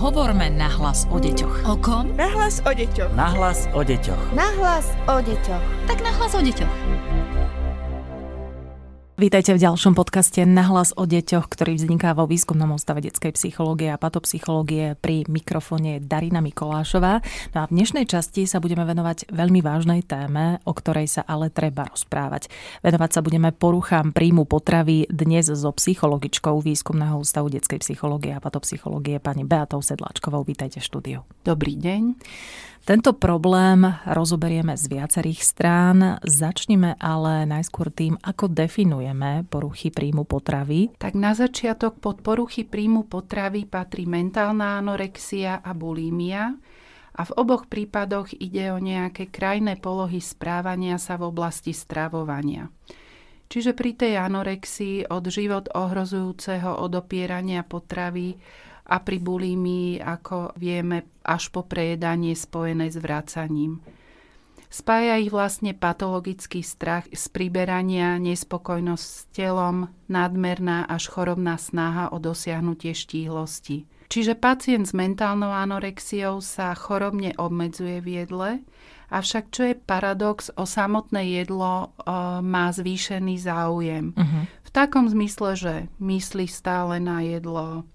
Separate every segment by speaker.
Speaker 1: Hovorme nahlas o deťoch.
Speaker 2: O kom?
Speaker 3: Nahlas o deťoch.
Speaker 4: Nahlas o deťoch.
Speaker 5: Nahlas o deťoch.
Speaker 2: Tak nahlas o deťoch.
Speaker 6: Vítajte v ďalšom podcaste Nahlas o deťoch, ktorý vzniká vo výskumnom ústave detskej psychológie a patopsychológie pri mikrofóne Darina Mikolášová. No a v dnešnej časti sa budeme venovať veľmi vážnej téme, o ktorej sa ale treba rozprávať. Venovať sa budeme poruchám príjmu potravy dnes so psychologičkou výskumného ústavu detskej psychológie a patopsychológie pani Beatou Sedláčkovou. Vítajte v štúdiu.
Speaker 7: Dobrý deň.
Speaker 6: Tento problém rozoberieme z viacerých strán. Začnime ale najskôr tým, ako definujeme poruchy príjmu potravy.
Speaker 7: Tak na začiatok pod poruchy príjmu potravy patrí mentálna anorexia a bulímia. A v oboch prípadoch ide o nejaké krajné polohy správania sa v oblasti stravovania. Čiže pri tej anorexii od život ohrozujúceho odopierania potravy a pri bulímii, ako vieme, až po prejedanie spojené s vracaním. Spája ich vlastne patologický strach z priberania, nespokojnosť s telom, nadmerná až chorobná snaha o dosiahnutie štíhlosti. Čiže pacient s mentálnou anorexiou sa chorobne obmedzuje v jedle, avšak čo je paradox, o samotné jedlo o, má zvýšený záujem. Uh-huh. V takom zmysle, že myslí stále na jedlo,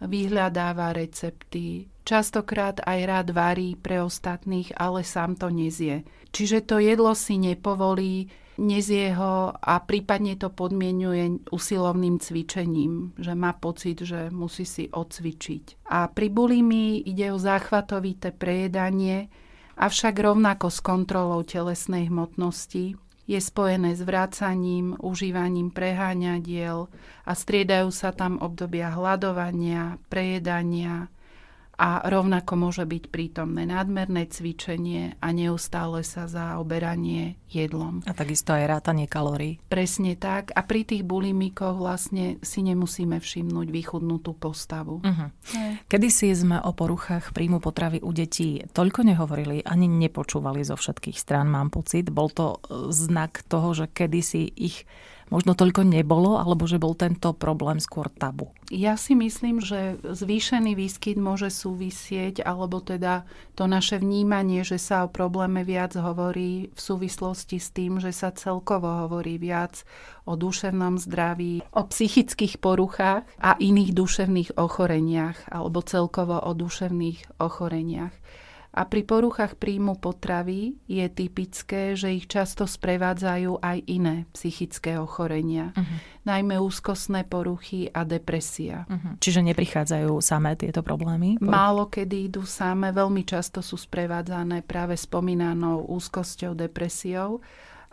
Speaker 7: vyhľadáva recepty, častokrát aj rád varí pre ostatných, ale sám to nezie. Čiže to jedlo si nepovolí, nezie ho a prípadne to podmienuje usilovným cvičením, že má pocit, že musí si odcvičiť. A pri bulimi ide o záchvatovité prejedanie, avšak rovnako s kontrolou telesnej hmotnosti, je spojené s vrácaním, užívaním preháňadiel a striedajú sa tam obdobia hľadovania, prejedania, a rovnako môže byť prítomné nadmerné cvičenie a neustále sa zaoberanie jedlom.
Speaker 6: A takisto aj rátanie kalórií.
Speaker 7: Presne tak. A pri tých bulimikoch vlastne si nemusíme všimnúť vychudnutú postavu. Uh-huh.
Speaker 6: Kedy si sme o poruchách príjmu potravy u detí toľko nehovorili, ani nepočúvali zo všetkých strán, mám pocit. Bol to znak toho, že kedysi ich možno toľko nebolo, alebo že bol tento problém skôr tabu?
Speaker 7: Ja si myslím, že zvýšený výskyt môže súvisieť, alebo teda to naše vnímanie, že sa o probléme viac hovorí v súvislosti s tým, že sa celkovo hovorí viac o duševnom zdraví, o psychických poruchách a iných duševných ochoreniach, alebo celkovo o duševných ochoreniach. A pri poruchách príjmu potravy je typické, že ich často sprevádzajú aj iné psychické ochorenia, uh-huh. najmä úzkostné poruchy a depresia. Uh-huh.
Speaker 6: Čiže neprichádzajú samé tieto problémy?
Speaker 7: Málo kedy idú samé, veľmi často sú sprevádzané práve spomínanou úzkosťou, depresiou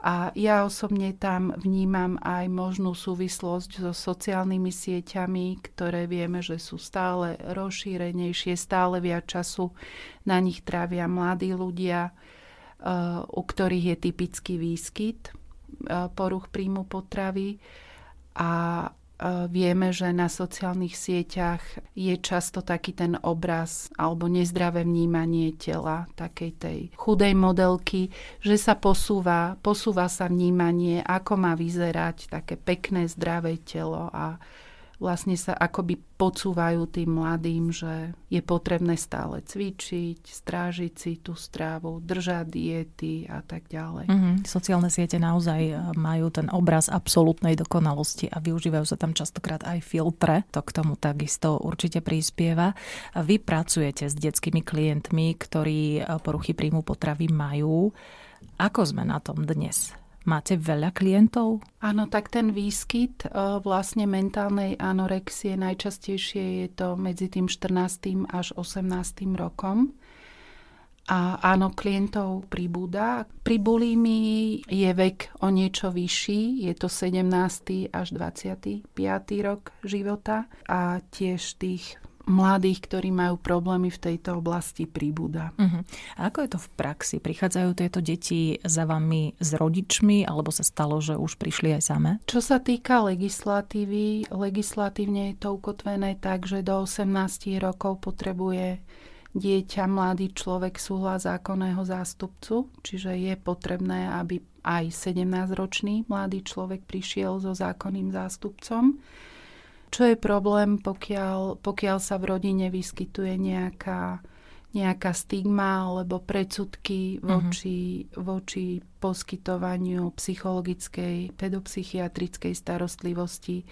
Speaker 7: a ja osobne tam vnímam aj možnú súvislosť so sociálnymi sieťami, ktoré vieme, že sú stále rozšírenejšie, stále viac času na nich trávia mladí ľudia, eh, u ktorých je typický výskyt eh, poruch príjmu potravy. A vieme, že na sociálnych sieťach je často taký ten obraz alebo nezdravé vnímanie tela takej tej chudej modelky, že sa posúva, posúva sa vnímanie, ako má vyzerať také pekné, zdravé telo a vlastne sa akoby podsúvajú tým mladým, že je potrebné stále cvičiť, strážiť si tú strávu, držať diety a tak ďalej.
Speaker 6: Mm-hmm. Sociálne siete naozaj e, majú ten obraz absolútnej dokonalosti a využívajú sa tam častokrát aj filtre. To k tomu takisto určite prispieva. Vy pracujete s detskými klientmi, ktorí e, poruchy príjmu potravy majú. Ako sme na tom dnes? Máte veľa klientov?
Speaker 7: Áno, tak ten výskyt e, vlastne mentálnej anorexie najčastejšie je to medzi tým 14. až 18. rokom. A áno, klientov pribúda. Pri bulímii je vek o niečo vyšší, je to 17. až 25. rok života a tiež tých mladých, ktorí majú problémy v tejto oblasti pribúda. Uh-huh.
Speaker 6: A ako je to v praxi? Prichádzajú tieto deti za vami s rodičmi, alebo sa stalo, že už prišli aj samé?
Speaker 7: Čo sa týka legislatívy, legislatívne je to ukotvené tak, že do 18 rokov potrebuje dieťa, mladý človek súhlas zákonného zástupcu, čiže je potrebné, aby aj 17-ročný mladý človek prišiel so zákonným zástupcom. Čo je problém, pokiaľ, pokiaľ sa v rodine vyskytuje nejaká, nejaká stigma alebo predsudky mhm. voči, uh-huh. voči poskytovaniu psychologickej, pedopsychiatrickej starostlivosti,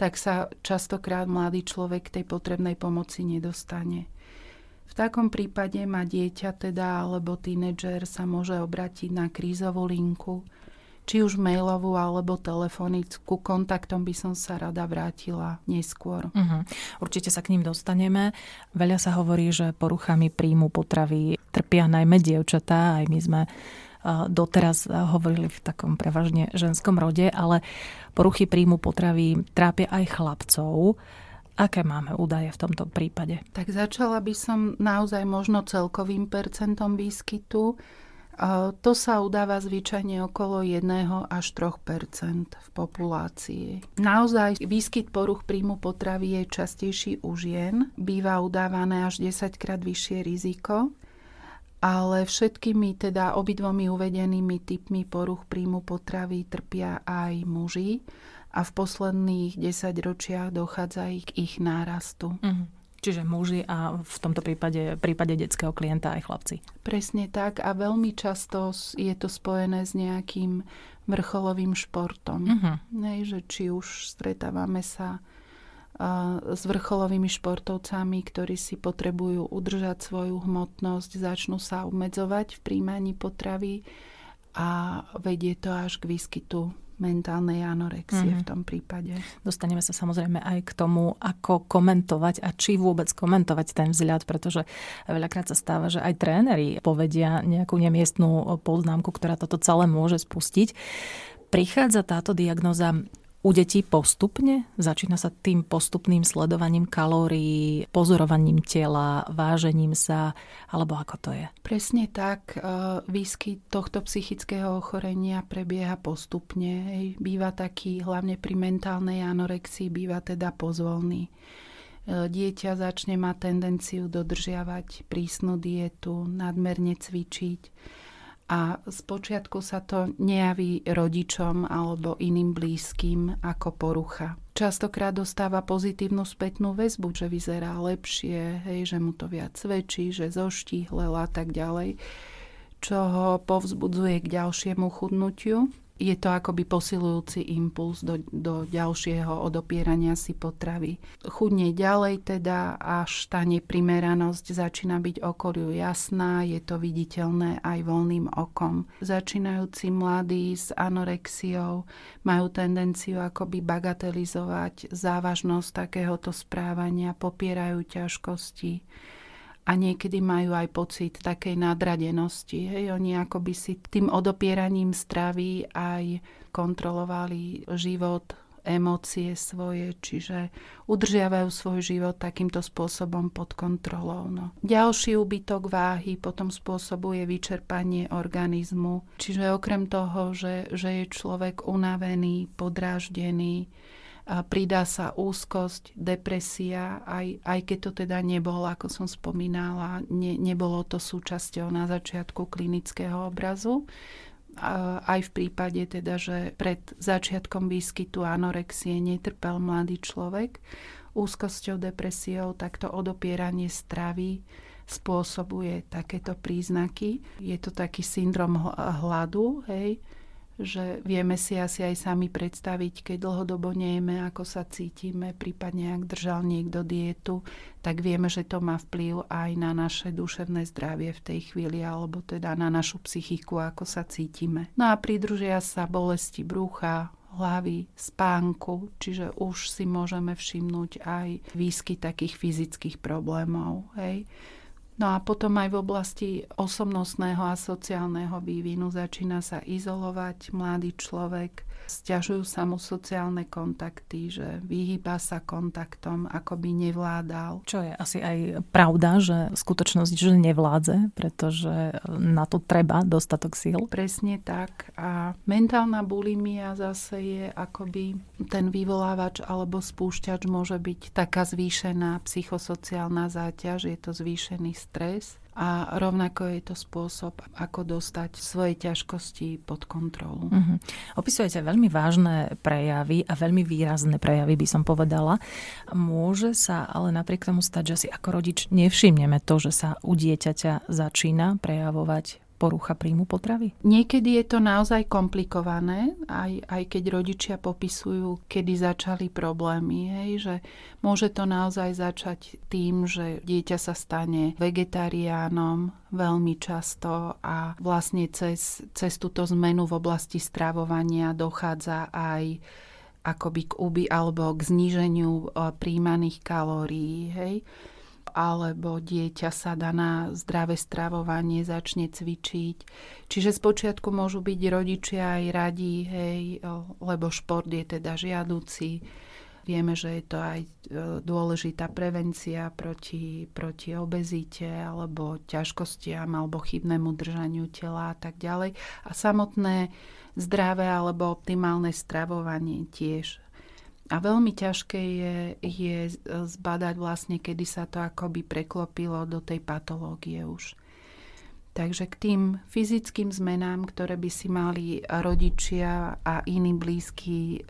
Speaker 7: tak sa častokrát mladý človek tej potrebnej pomoci nedostane. V takom prípade má dieťa teda alebo tínedžer sa môže obrátiť na krízovú linku, či už mailovú alebo telefonickú. Kontaktom by som sa rada vrátila neskôr.
Speaker 6: Uh-huh. Určite sa k ním dostaneme. Veľa sa hovorí, že poruchami príjmu potravy trpia najmä dievčatá. Aj my sme doteraz hovorili v takom prevažne ženskom rode, ale poruchy príjmu potravy trápia aj chlapcov. Aké máme údaje v tomto prípade?
Speaker 7: Tak začala by som naozaj možno celkovým percentom výskytu. To sa udáva zvyčajne okolo 1 až 3% v populácii. Naozaj výskyt poruch príjmu potravy je častejší u žien, býva udávané až 10 krát vyššie riziko, ale všetkými teda obidvomi uvedenými typmi poruch príjmu potravy trpia aj muži a v posledných 10 ročiach dochádza ich k ich nárastu. Uh-huh.
Speaker 6: Čiže muži a v tomto prípade, prípade detského klienta aj chlapci.
Speaker 7: Presne tak a veľmi často je to spojené s nejakým vrcholovým športom. Uh-huh. Nej, že či už stretávame sa s vrcholovými športovcami, ktorí si potrebujú udržať svoju hmotnosť, začnú sa obmedzovať v príjmaní potravy a vedie to až k výskytu mentálnej anorexie mm-hmm. v tom prípade.
Speaker 6: Dostaneme sa samozrejme aj k tomu, ako komentovať a či vôbec komentovať ten vzhľad, pretože veľakrát sa stáva, že aj tréneri povedia nejakú nemiestnú poznámku, ktorá toto celé môže spustiť. Prichádza táto diagnoza u detí postupne? Začína sa tým postupným sledovaním kalórií, pozorovaním tela, vážením sa, alebo ako to je?
Speaker 7: Presne tak. E, výskyt tohto psychického ochorenia prebieha postupne. Býva taký, hlavne pri mentálnej anorexii, býva teda pozvolný. E, dieťa začne mať tendenciu dodržiavať prísnu dietu, nadmerne cvičiť a spočiatku sa to nejaví rodičom alebo iným blízkym ako porucha. Častokrát dostáva pozitívnu spätnú väzbu, že vyzerá lepšie, hej, že mu to viac svedčí, že zoštíhlel a tak ďalej, čo ho povzbudzuje k ďalšiemu chudnutiu je to akoby posilujúci impuls do, do ďalšieho odopierania si potravy. Chudne ďalej teda, až tá neprimeranosť začína byť okoliu jasná, je to viditeľné aj voľným okom. Začínajúci mladí s anorexiou majú tendenciu akoby bagatelizovať závažnosť takéhoto správania, popierajú ťažkosti a niekedy majú aj pocit takej nadradenosti. Hej, oni akoby si tým odopieraním stravy aj kontrolovali život, emócie svoje, čiže udržiavajú svoj život takýmto spôsobom pod kontrolou. No. Ďalší úbytok váhy potom spôsobuje vyčerpanie organizmu, čiže okrem toho, že, že je človek unavený, podráždený, pridá sa úzkosť, depresia, aj, aj keď to teda nebolo, ako som spomínala, ne, nebolo to súčasťou na začiatku klinického obrazu. Aj v prípade teda, že pred začiatkom výskytu anorexie netrpel mladý človek úzkosťou, depresiou, takto odopieranie stravy spôsobuje takéto príznaky. Je to taký syndrom hladu, hej, že vieme si asi aj sami predstaviť, keď dlhodobo nejeme, ako sa cítime, prípadne ak držal niekto dietu, tak vieme, že to má vplyv aj na naše duševné zdravie v tej chvíli, alebo teda na našu psychiku, ako sa cítime. No a pridružia sa bolesti brucha, hlavy, spánku, čiže už si môžeme všimnúť aj výsky takých fyzických problémov. Hej. No a potom aj v oblasti osobnostného a sociálneho vývinu začína sa izolovať mladý človek, Sťažujú sa mu sociálne kontakty, že vyhýba sa kontaktom, ako by nevládal.
Speaker 6: Čo je asi aj pravda, že skutočnosť, že nevládze, pretože na to treba dostatok síl.
Speaker 7: Presne tak. A mentálna bulimia zase je akoby ten vyvolávač alebo spúšťač môže byť taká zvýšená psychosociálna záťaž, je to zvýšený stres a rovnako je to spôsob, ako dostať svoje ťažkosti pod kontrolu.
Speaker 6: Uh-huh. Opisujete veľmi vážne prejavy a veľmi výrazné prejavy, by som povedala. Môže sa ale napriek tomu stať, že si ako rodič nevšimneme to, že sa u dieťaťa začína prejavovať porucha príjmu potravy?
Speaker 7: Niekedy je to naozaj komplikované, aj, aj keď rodičia popisujú, kedy začali problémy. Hej, že môže to naozaj začať tým, že dieťa sa stane vegetariánom veľmi často a vlastne cez, cez túto zmenu v oblasti stravovania dochádza aj akoby k uby alebo k zníženiu eh, príjmaných kalórií. Hej alebo dieťa sa dá na zdravé stravovanie, začne cvičiť. Čiže spočiatku môžu byť rodičia aj radi, hej, lebo šport je teda žiaduci. Vieme, že je to aj e, dôležitá prevencia proti, proti obezite alebo ťažkostiam alebo chybnému držaniu tela a tak ďalej. A samotné zdravé alebo optimálne stravovanie tiež a veľmi ťažké je, je zbadať vlastne, kedy sa to akoby preklopilo do tej patológie už. Takže k tým fyzickým zmenám, ktoré by si mali rodičia a iní blízky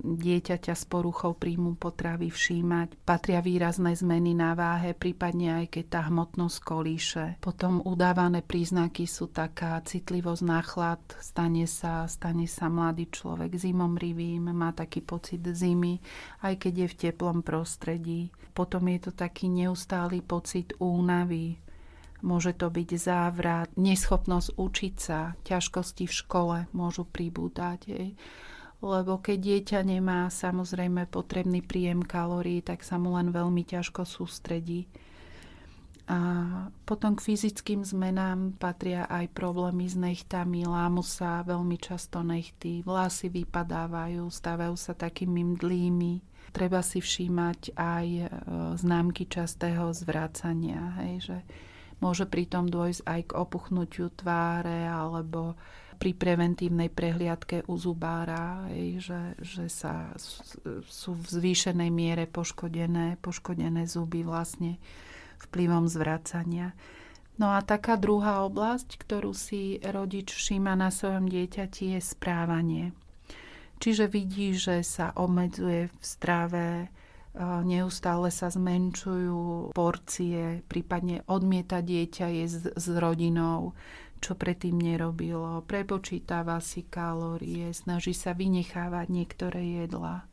Speaker 7: dieťaťa s poruchou príjmu potravy všímať, patria výrazné zmeny na váhe, prípadne aj keď tá hmotnosť kolíše. Potom udávané príznaky sú taká citlivosť na chlad, stane sa, stane sa mladý človek zimomrivým, má taký pocit zimy, aj keď je v teplom prostredí. Potom je to taký neustály pocit únavy, Môže to byť závrat, neschopnosť učiť sa, ťažkosti v škole môžu pribúdať. Hej. Lebo keď dieťa nemá samozrejme potrebný príjem kalórií, tak sa mu len veľmi ťažko sústredí. A potom k fyzickým zmenám patria aj problémy s nechtami, lámu sa veľmi často nechty, vlasy vypadávajú, stávajú sa takými mdlými. Treba si všímať aj e, známky častého zvrácania, hej, že Môže pritom dôjsť aj k opuchnutiu tváre alebo pri preventívnej prehliadke u zubára, že, že sa, sú v zvýšenej miere poškodené, poškodené zuby vlastne vplyvom zvracania. No a taká druhá oblasť, ktorú si rodič všíma na svojom dieťati, je správanie. Čiže vidí, že sa obmedzuje v strave, neustále sa zmenšujú porcie, prípadne odmieta dieťa jesť s rodinou, čo predtým nerobilo, prepočítava si kalórie, snaží sa vynechávať niektoré jedlá.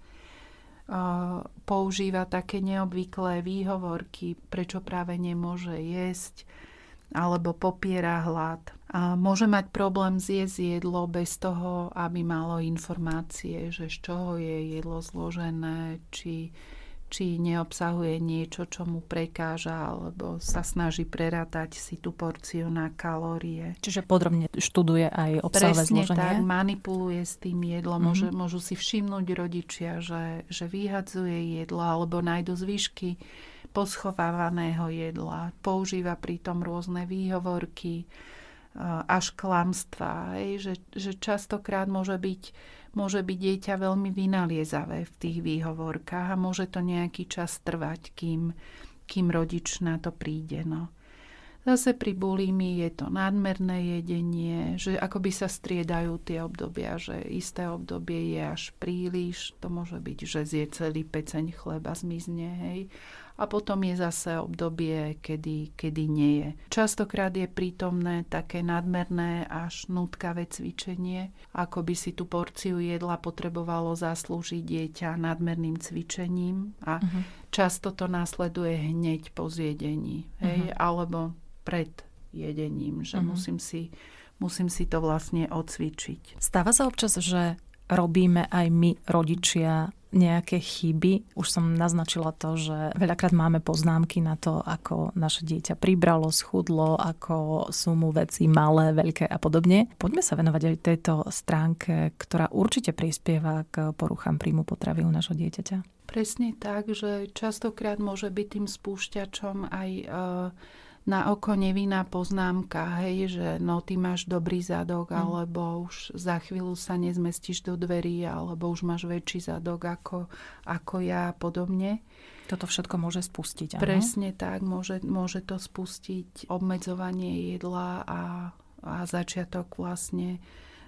Speaker 7: Používa také neobvyklé výhovorky, prečo práve nemôže jesť, alebo popiera hlad. A môže mať problém zjesť jedlo bez toho, aby malo informácie, že z čoho je jedlo zložené, či či neobsahuje niečo, čo mu prekáža, alebo sa snaží prerátať si tú porciu na kalórie.
Speaker 6: Čiže podrobne študuje aj obsahové
Speaker 7: Presne
Speaker 6: zloženie?
Speaker 7: tak, manipuluje s tým jedlom. Mm-hmm. Môže, môžu si všimnúť rodičia, že, že vyhadzuje jedlo, alebo nájdu zvyšky poschovávaného jedla. Používa pritom rôzne výhovorky, až klamstva. Že, že častokrát môže byť môže byť dieťa veľmi vynaliezavé v tých výhovorkách a môže to nejaký čas trvať, kým, kým rodič na to príde. No. Zase pri bulími je to nadmerné jedenie, že akoby sa striedajú tie obdobia, že isté obdobie je až príliš, to môže byť, že zje celý peceň chleba zmizne, hej a potom je zase obdobie, kedy, kedy nie je. Častokrát je prítomné také nadmerné až nutkavé cvičenie, ako by si tú porciu jedla potrebovalo zaslúžiť dieťa nadmerným cvičením a uh-huh. často to následuje hneď po zjedení, hej, uh-huh. alebo pred jedením, že uh-huh. musím si musím si to vlastne odcvičiť.
Speaker 6: Stáva sa občas, že robíme aj my, rodičia, nejaké chyby. Už som naznačila to, že veľakrát máme poznámky na to, ako naše dieťa pribralo, schudlo, ako sú mu veci malé, veľké a podobne. Poďme sa venovať aj tejto stránke, ktorá určite prispieva k poruchám príjmu potravy u našho dieťaťa.
Speaker 7: Presne tak, že častokrát môže byť tým spúšťačom aj uh, na oko nevinná poznámka, hej, že no ty máš dobrý zadok, mm. alebo už za chvíľu sa nezmestíš do dverí, alebo už máš väčší zadok ako, ako ja a podobne.
Speaker 6: Toto všetko môže spustiť,
Speaker 7: áno? Presne tak, môže, môže to spustiť obmedzovanie jedla a, a začiatok vlastne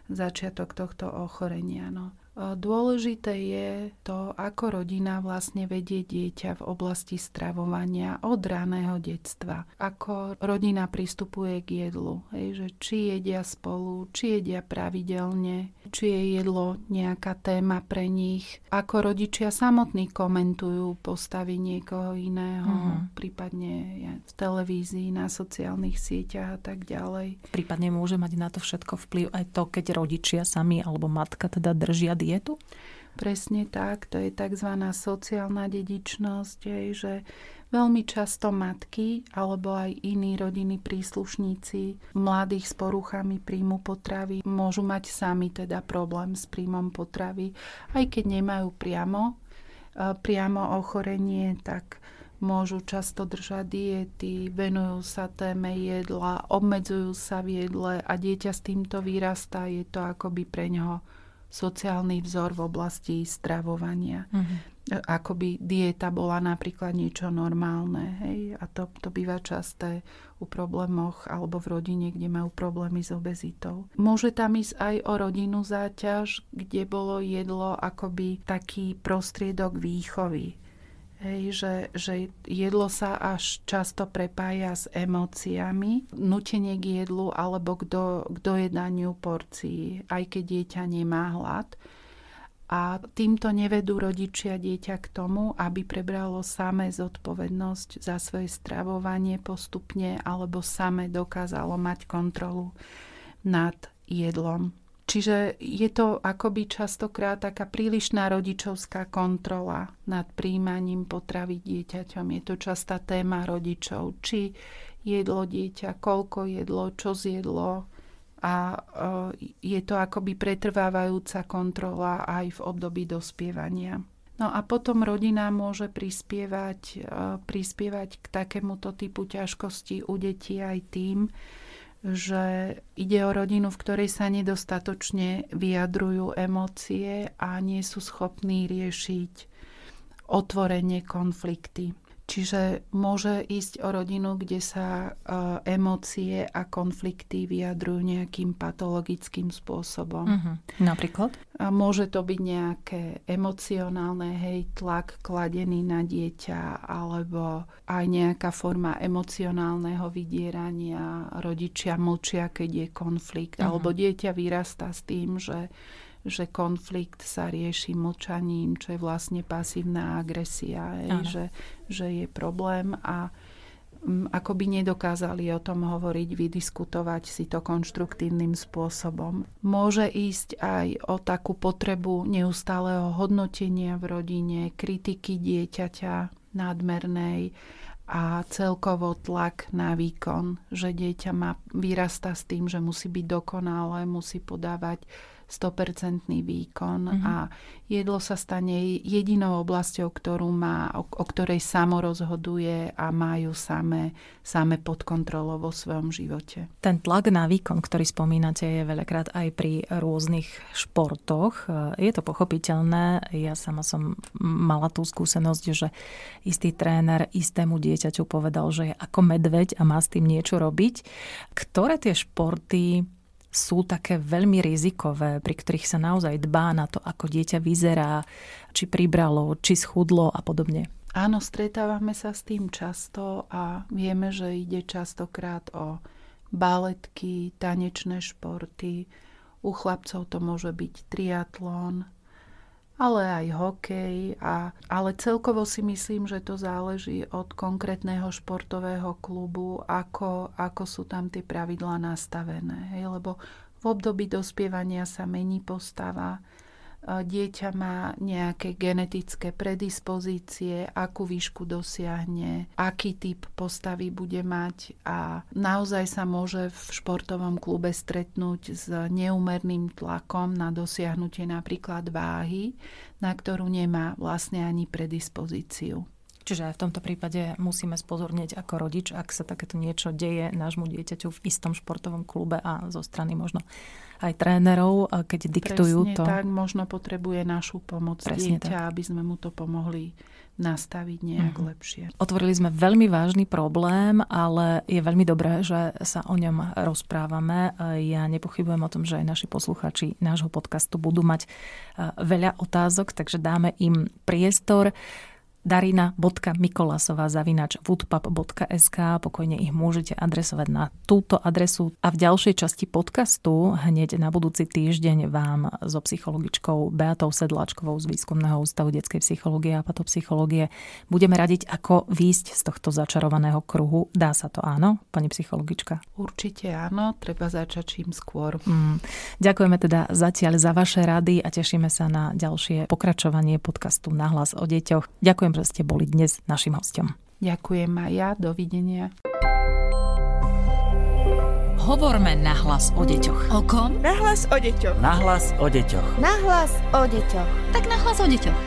Speaker 7: začiatok tohto ochorenia. No. Dôležité je to, ako rodina vlastne vedie dieťa v oblasti stravovania od raného detstva. Ako rodina pristupuje k jedlu. Hej, že či jedia spolu, či jedia pravidelne, či je jedlo nejaká téma pre nich. Ako rodičia samotní komentujú postavy niekoho iného, uh-huh. prípadne v televízii, na sociálnych sieťach a tak ďalej.
Speaker 6: Prípadne môže mať na to všetko vplyv aj to, keď rodičia sami alebo matka teda držia dietu?
Speaker 7: Presne tak, to je tzv. sociálna dedičnosť, je, že veľmi často matky alebo aj iní rodiny príslušníci mladých s poruchami príjmu potravy môžu mať sami teda problém s príjmom potravy, aj keď nemajú priamo, e, priamo ochorenie, tak môžu často držať diety, venujú sa téme jedla, obmedzujú sa v jedle a dieťa s týmto vyrastá, je to akoby pre ňoho sociálny vzor v oblasti stravovania. Uh-huh. Ako by dieta bola napríklad niečo normálne. Hej? A to, to býva časté u problémoch alebo v rodine, kde majú problémy s obezitou. Môže tam ísť aj o rodinnú záťaž, kde bolo jedlo akoby taký prostriedok výchovy Hej, že, že jedlo sa až často prepája s emóciami, nutenie k jedlu alebo k, do, k dojedaniu porcií, aj keď dieťa nemá hlad. A týmto nevedú rodičia dieťa k tomu, aby prebralo samé zodpovednosť za svoje stravovanie postupne alebo same dokázalo mať kontrolu nad jedlom. Čiže je to akoby častokrát taká prílišná rodičovská kontrola nad príjmaním potravy dieťaťom. Je to častá téma rodičov. Či jedlo dieťa, koľko jedlo, čo zjedlo. A e, je to akoby pretrvávajúca kontrola aj v období dospievania. No a potom rodina môže prispievať, e, prispievať k takémuto typu ťažkosti u detí aj tým, že ide o rodinu, v ktorej sa nedostatočne vyjadrujú emócie a nie sú schopní riešiť otvorenie konflikty. Čiže môže ísť o rodinu, kde sa e, emócie a konflikty vyjadrujú nejakým patologickým spôsobom. Uh-huh.
Speaker 6: Napríklad?
Speaker 7: A môže to byť nejaké emocionálne, hej, tlak kladený na dieťa, alebo aj nejaká forma emocionálneho vydierania. Rodičia mlčia, keď je konflikt, uh-huh. alebo dieťa vyrastá s tým, že že konflikt sa rieši mlčaním, čo je vlastne pasívna agresia, aj, že, že je problém a m, ako by nedokázali o tom hovoriť, vydiskutovať si to konštruktívnym spôsobom. Môže ísť aj o takú potrebu neustáleho hodnotenia v rodine, kritiky dieťaťa nadmernej a celkovo tlak na výkon, že dieťa má, vyrasta s tým, že musí byť dokonalé, musí podávať 100% výkon mm-hmm. a jedlo sa stane jedinou oblasťou, ktorú má, o, o ktorej samo rozhoduje a majú same, same pod kontrolou vo svojom živote.
Speaker 6: Ten tlak na výkon, ktorý spomínate, je veľakrát aj pri rôznych športoch. Je to pochopiteľné. Ja sama som mala tú skúsenosť, že istý tréner istému dieťaťu povedal, že je ako medveď a má s tým niečo robiť. Ktoré tie športy sú také veľmi rizikové, pri ktorých sa naozaj dbá na to, ako dieťa vyzerá, či pribralo, či schudlo a podobne.
Speaker 7: Áno, stretávame sa s tým často a vieme, že ide častokrát o baletky, tanečné športy. U chlapcov to môže byť triatlon, ale aj hokej. A, ale celkovo si myslím, že to záleží od konkrétneho športového klubu, ako, ako sú tam tie pravidlá nastavené. Hej? Lebo v období dospievania sa mení postava, dieťa má nejaké genetické predispozície, akú výšku dosiahne, aký typ postavy bude mať a naozaj sa môže v športovom klube stretnúť s neumerným tlakom na dosiahnutie napríklad váhy, na ktorú nemá vlastne ani predispozíciu.
Speaker 6: Čiže aj v tomto prípade musíme spozornieť ako rodič, ak sa takéto niečo deje nášmu dieťaťu v istom športovom klube a zo strany možno aj trénerov, keď diktujú
Speaker 7: Presne
Speaker 6: to.
Speaker 7: tak, možno potrebuje našu pomoc
Speaker 6: Presne
Speaker 7: dieťa,
Speaker 6: tak.
Speaker 7: aby sme mu to pomohli nastaviť nejak
Speaker 6: Mhm.
Speaker 7: lepšie.
Speaker 6: Otvorili sme veľmi vážny problém, ale je veľmi dobré, že sa o ňom rozprávame. Ja nepochybujem o tom, že aj naši posluchači nášho podcastu budú mať eh, veľa otázok, takže dáme im priestor darina.mikolasová zavinač woodpub.sk pokojne ich môžete adresovať na túto adresu a v ďalšej časti podcastu hneď na budúci týždeň vám so psychologičkou Beatou Sedláčkovou z Výskumného ústavu detskej psychológie a patopsychológie budeme radiť, ako výjsť z tohto začarovaného kruhu. Dá sa to áno, pani psychologička?
Speaker 7: Určite áno, treba začať čím skôr.
Speaker 6: Mm. Ďakujeme teda zatiaľ za vaše rady a tešíme sa na ďalšie pokračovanie podcastu Nahlas o deťoch. Ďakujem, že ste boli dnes našim hostom.
Speaker 7: Ďakujem aj ja, dovidenia.
Speaker 1: Hovorme nahlas o deťoch. O kom?
Speaker 2: Nahlas o deťoch.
Speaker 3: Nahlas o deťoch.
Speaker 2: Nahlas o deťoch.
Speaker 1: Tak nahlas o deťoch.